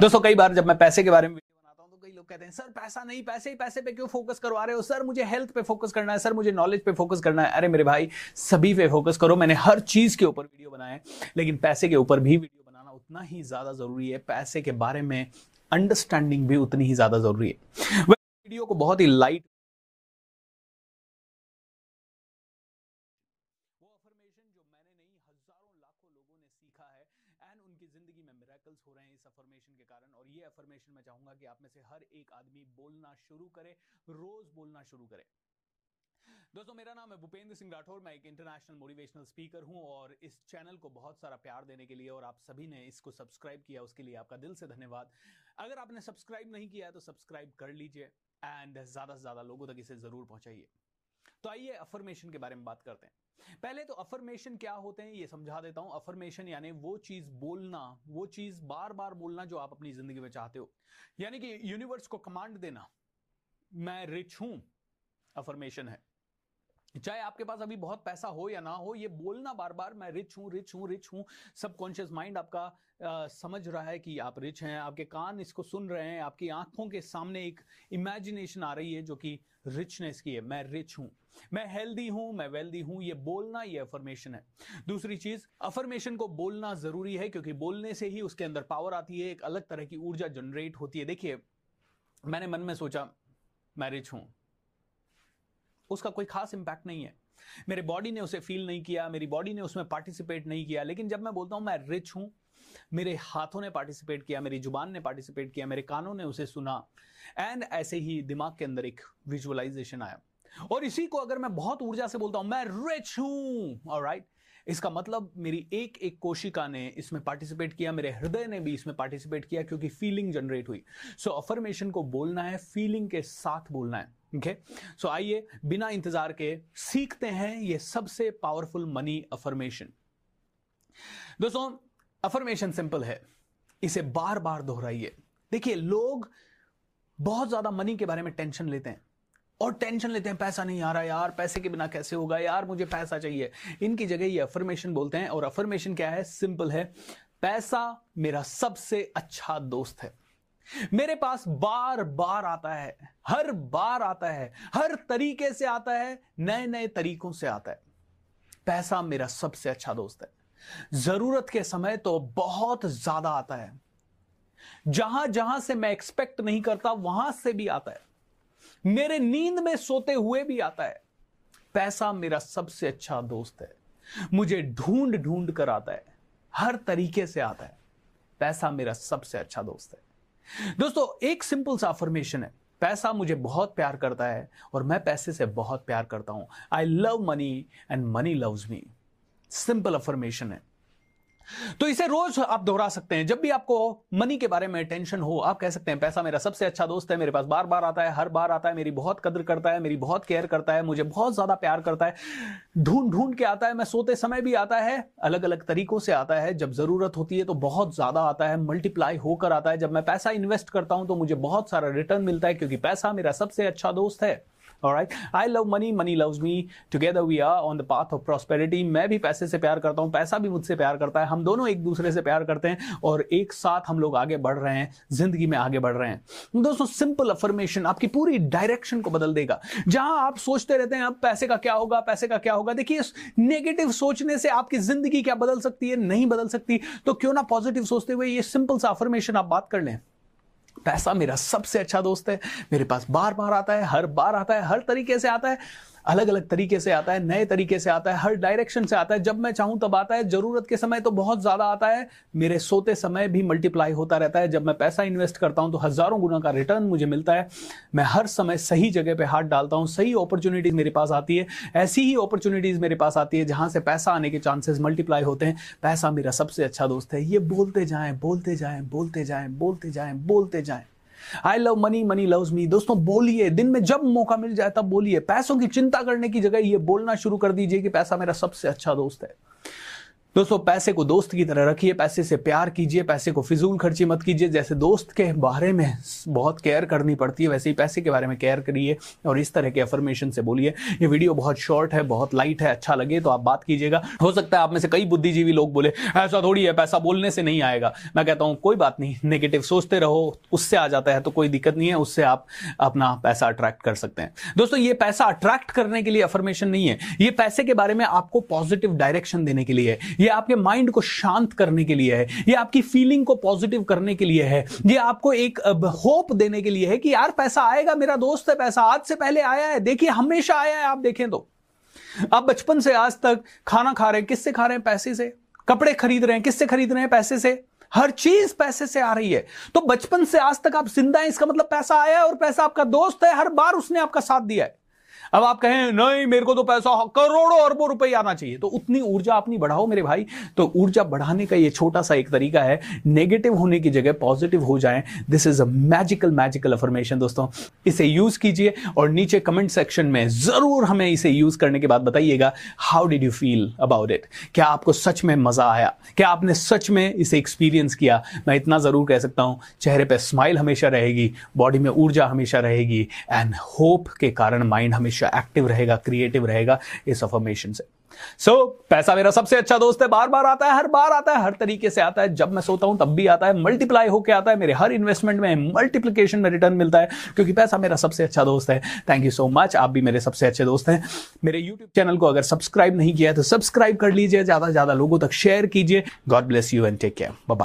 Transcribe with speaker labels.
Speaker 1: दोस्तों, कई बार जब मैं पैसे के बारे में तो लोग कहते हैं, सर, पैसा नहीं, पैसे ही पैसे पे क्यों फोकस करवा रहे हो? सर, मुझे हेल्थ पे फोकस करना है, सर, मुझे नॉलेज पे फोकस करना है। अरे मेरे भाई, सभी पे फोकस करो। मैंने हर चीज़ के ऊपर वीडियो बनाए लेकिन पैसे के ऊपर भी वीडियो बनाना उतना ही ज़्यादा ज़रूरी है। पैसे के बारे में अंडरस्टैंडिंग भी उतनी ही ज़्यादा ज़रूरी है। वीडियो को बहुत ही लाइट वो अफर्मेशन जो मैंने नहीं हज़ारों लाखों लोगों ने सीखा है एंड उनकी ज़िंदगी में मिरेकल्स हो रहे हैं इस अफर्मेशन के कारण और ये अफर्मेशन मैं चाहूँगा कि आप में से हर एक आदमी बोलना शुरू करे, रोज बोलना शुरू करे। दोस्तों, मेरा नाम है भूपेंद्र सिंह राठौर, मैं एक इंटरनेशनल मोटिवेशनल स्पीकर हूँ और इस चैनल को बहुत सारा प्यार देने के लिए और आप सभी ने इसको सब्सक्राइब किया, उसके लिए आपका दिल से धन्यवाद। अगर आपने सब्सक्राइब नहीं किया तो सब्सक्राइब कर लीजिए एंड ज़्यादा से ज़्यादा लोगों तक इसे ज़रूर पहुंचाइए। तो आइए अफर्मेशन के बारे में बात करते हैं। पहले तो अफर्मेशन क्या होते हैं ये समझा देता हूँ। अफर्मेशन यानी वो चीज़ बोलना, वो चीज़ बार बार बोलना जो आप अपनी ज़िंदगी में चाहते हो। यानी कि यूनिवर्स को कमांड देना, मैं रिच हूँ अफर्मेशन है। चाहे आपके पास अभी बहुत पैसा हो या ना हो ये बोलना बार बार मैं रिच हूँ रिच हूँ रिच हूँ। सबकॉन्शियस माइंड आपका आ, समझ रहा है कि आप रिच हैं आपके कान इसको सुन रहे हैं आपकी आँखों के सामने एक इमेजिनेशन आ रही है जो कि रिचनेस की है। मैं रिच हूँ मैं हेल्दी हूँ मैं वेल्दी हूँ। ये बोलना ये अफर्मेशन है। दूसरी चीज़ अफर्मेशन को बोलना ज़रूरी है क्योंकि बोलने से ही उसके अंदर पावर आती है एक अलग तरह की ऊर्जा जनरेट होती है। देखिए मैंने मन में सोचा मैं रिच हूँ उसका कोई खास इंपैक्ट नहीं है। मेरे बॉडी ने उसे फील नहीं किया, मेरी बॉडी ने उसमें पार्टिसिपेट नहीं किया, लेकिन जब मैं बोलता हूँ मैं रिच हूँ, मेरे हाथों ने पार्टिसिपेट किया, मेरी ज़ुबान ने पार्टिसिपेट किया, मेरे कानों ने उसे सुना एंड ऐसे ही दिमाग के अंदर एक विजुअलाइजेशन आया। और इसी को अगर मैं बहुत ऊर्जा से बोलता हूँ, मैं रिच हूँ राइट इसका मतलब मेरी एक एक कोशिका ने इसमें पार्टिसिपेट किया मेरे हृदय ने भी इसमें पार्टिसिपेट किया क्योंकि फीलिंग जनरेट हुई। सो so, अफर्मेशन को बोलना है फीलिंग के साथ बोलना है। ओके सो आइए बिना इंतज़ार के सीखते हैं ये सबसे पावरफुल मनी अफर्मेशन दोस्तों अफर्मेशन सिंपल है। इसे बार बार दोहराइए। देखिए लोग बहुत ज़्यादा मनी के बारे में टेंशन लेते हैं। और टेंशन लेते हैं, पैसा नहीं आ रहा यार, पैसे के बिना कैसे होगा? यार, मुझे पैसा चाहिए। इनकी जगह ये अफर्मेशन बोलते हैं, और अफर्मेशन क्या है? सिंपल है, पैसा मेरा सबसे अच्छा दोस्त है। मेरे पास बार बार आता है, हर बार आता है, हर तरीके से आता है नए नए तरीकों से आता है। पैसा मेरा सबसे अच्छा दोस्त है। ज़रूरत के समय तो बहुत ज़्यादा आता है। जहाँ जहाँ से मैं एक्सपेक्ट नहीं करता, वहाँ से भी आता है। मेरे नींद में सोते हुए भी आता है। पैसा मेरा सबसे अच्छा दोस्त है। मुझे ढूंढ ढूंढ कर आता है। हर तरीके से आता है। पैसा मेरा सबसे अच्छा दोस्त है। दोस्तों, एक सिंपल सा अफर्मेशन है। पैसा मुझे बहुत प्यार करता है और मैं पैसे से बहुत प्यार करता हूँ। I love money and money loves me simple affirmation है। तो इसे रोज आप दोहरा सकते हैं। जब भी आपको मनी के बारे में टेंशन हो, आप कह सकते हैं, पैसा मेरा सबसे अच्छा दोस्त है, मेरे पास बार बार आता है, हर बार आता है, मेरी बहुत कदर करता है, मेरी बहुत केयर करता है, मुझे बहुत ज़्यादा प्यार करता है। ढूंढ ढूंढ के आता है, मैं सोते समय भी आता है अलग अलग तरीकों से आता है। जब ज़रूरत होती है तो बहुत ज़्यादा आता है मल्टीप्लाई होकर आता है। जब मैं पैसा इन्वेस्ट करता हूँ तो मुझे बहुत सारा रिटर्न मिलता है, क्योंकि पैसा मेरा सबसे अच्छा दोस्त है। All right. I love money, money loves me. Together we are on the path of prosperity. मैं भी पैसे से प्यार करता हूँ. पैसा भी मुझसे प्यार करता है. हम दोनों एक दूसरे से प्यार करते हैं और एक साथ हम लोग आगे बढ़ रहे हैं. ज़िंदगी में आगे बढ़ रहे हैं. दोस्तों सिंपल अफर्मेशन आपकी पूरी डायरेक्शन को बदल देगा. जहाँ आप सोचते रहते हैं अब पैसे का क्या होगा पैसे का क्या होगा? देखिए नेगेटिव सोचने से आपकी ज़िंदगी क्या बदल सकती है? नहीं बदल सकती. तो क्यों ना पॉजिटिव सोचते हुए ये सिंपल सा अफर्मेशन आप बात कर लें. पैसा मेरा सबसे अच्छा दोस्त है, मेरे पास बार बार आता है, हर बार आता है, हर तरीके से आता है। अलग अलग तरीके से आता है, नए तरीके से आता है, हर डायरेक्शन से आता है। जब मैं चाहूँ तब आता है, ज़रूरत के समय तो बहुत ज़्यादा आता है। मेरे सोते समय भी मल्टीप्लाई होता रहता है। जब मैं पैसा इन्वेस्ट करता हूँ तो हज़ारों गुना का रिटर्न मुझे मिलता है। मैं हर समय सही जगह पे हाथ डालता हूँ, सही अपॉर्चुनिटीज़ मेरे पास आती है, ऐसी ही अपॉर्चुनिटीज़ मेरे पास आती है जहाँ से पैसा आने के चांसेस मल्टीप्लाई होते हैं। पैसा मेरा सबसे अच्छा दोस्त है। ये बोलते जाएँ बोलते जाएँ बोलते जाएँ बोलते जाएँ बोलते जाएँ। I love money money love me दोस्तों, बोलिए, दिन में जब मौका मिल जाए तब बोलिए। पैसों की चिंता करने की जगह ये बोलना शुरू कर दीजिए कि पैसा मेरा सबसे अच्छा दोस्त है। दोस्तों, पैसे को दोस्त की तरह रखिए, पैसे से प्यार कीजिए, पैसे को फिजूल खर्ची मत कीजिए। जैसे दोस्त के बारे में बहुत केयर करनी पड़ती है, वैसे ही पैसे के बारे में केयर करिए और इस तरह के अफर्मेशन से बोलिए। ये वीडियो बहुत शॉर्ट है, बहुत लाइट है अच्छा लगे तो आप बात कीजिएगा। हो सकता है आप में से कई बुद्धिजीवी लोग बोले, ऐसा थोड़ी है, पैसा बोलने से नहीं आएगा। मैं कहता हूँ, कोई बात नहीं नेगेटिव सोचते रहो, उससे आ जाता है तो कोई दिक्कत नहीं है, उससे आप अपना पैसा अट्रैक्ट कर सकते हैं। दोस्तों, ये पैसा अट्रैक्ट करने के लिए अफर्मेशन नहीं है, ये पैसे के बारे में आपको पॉजिटिव डायरेक्शन देने के लिए है। ये आपके माइंड को शांत करने के लिए है, ये आपकी फीलिंग को पॉजिटिव करने के लिए है, ये आपको एक होप देने के लिए है कि यार पैसा आएगा, मेरा दोस्त है, पैसा आज से पहले आया है, देखिए हमेशा आया है, आप देखें तो। आप बचपन से आज तक खाना खा रहे हैं, किससे खा रहे हैं? पैसे से। कपड़े खरीद रहे हैं, किससे खरीद रहे हैं? पैसे से। हर चीज़ पैसे से आ रही है। तो बचपन से आज तक आप ज़िंदा हैं, इसका मतलब पैसा आया है और पैसा आपका दोस्त है, हर बार उसने आपका साथ दिया है। अब आप कहें, नहीं, मेरे को तो पैसा करोड़ों अरबों रुपए आना चाहिए। तो उतनी ऊर्जा अपनी बढ़ाओ मेरे भाई। तो ऊर्जा बढ़ाने का ये छोटा सा एक तरीका है नेगेटिव होने की जगह पॉजिटिव हो जाए। This is a magical magical affirmation दोस्तों। इसे यूज़ कीजिए और नीचे कमेंट सेक्शन में ज़रूर हमें इसे यूज़ करने के बाद बताइएगा how did you feel about it क्या आपको सच में मज़ा आया? क्या आपने सच में इसे एक्सपीरियंस किया? मैं इतना ज़रूर कह सकता हूँ, चेहरे पर स्माइल हमेशा रहेगी बॉडी में ऊर्जा हमेशा रहेगी एंड होप के कारण माइंड हमेशा हमेशा एक्टिव रहेगा क्रिएटिव रहेगा इस अफर्मेशन से। सो so, पैसा मेरा सबसे अच्छा दोस्त है बार बार आता है हर बार आता है हर तरीके से आता है। जब मैं सोता हूँ तब भी आता है मल्टीप्लाई होकर आता है मेरे हर इन्वेस्टमेंट में मल्टीप्लीकेशन में रिटर्न मिलता है क्योंकि पैसा मेरा सबसे अच्छा दोस्त है। थैंक यू सो मच आप भी मेरे सबसे अच्छे दोस्त हैं। मेरे यूट्यूब चैनल को अगर सब्सक्राइब नहीं किया है तो सब्सक्राइब कर लीजिए ज़्यादा से ज़्यादा लोगों तक शेयर कीजिए। God bless you and take care bye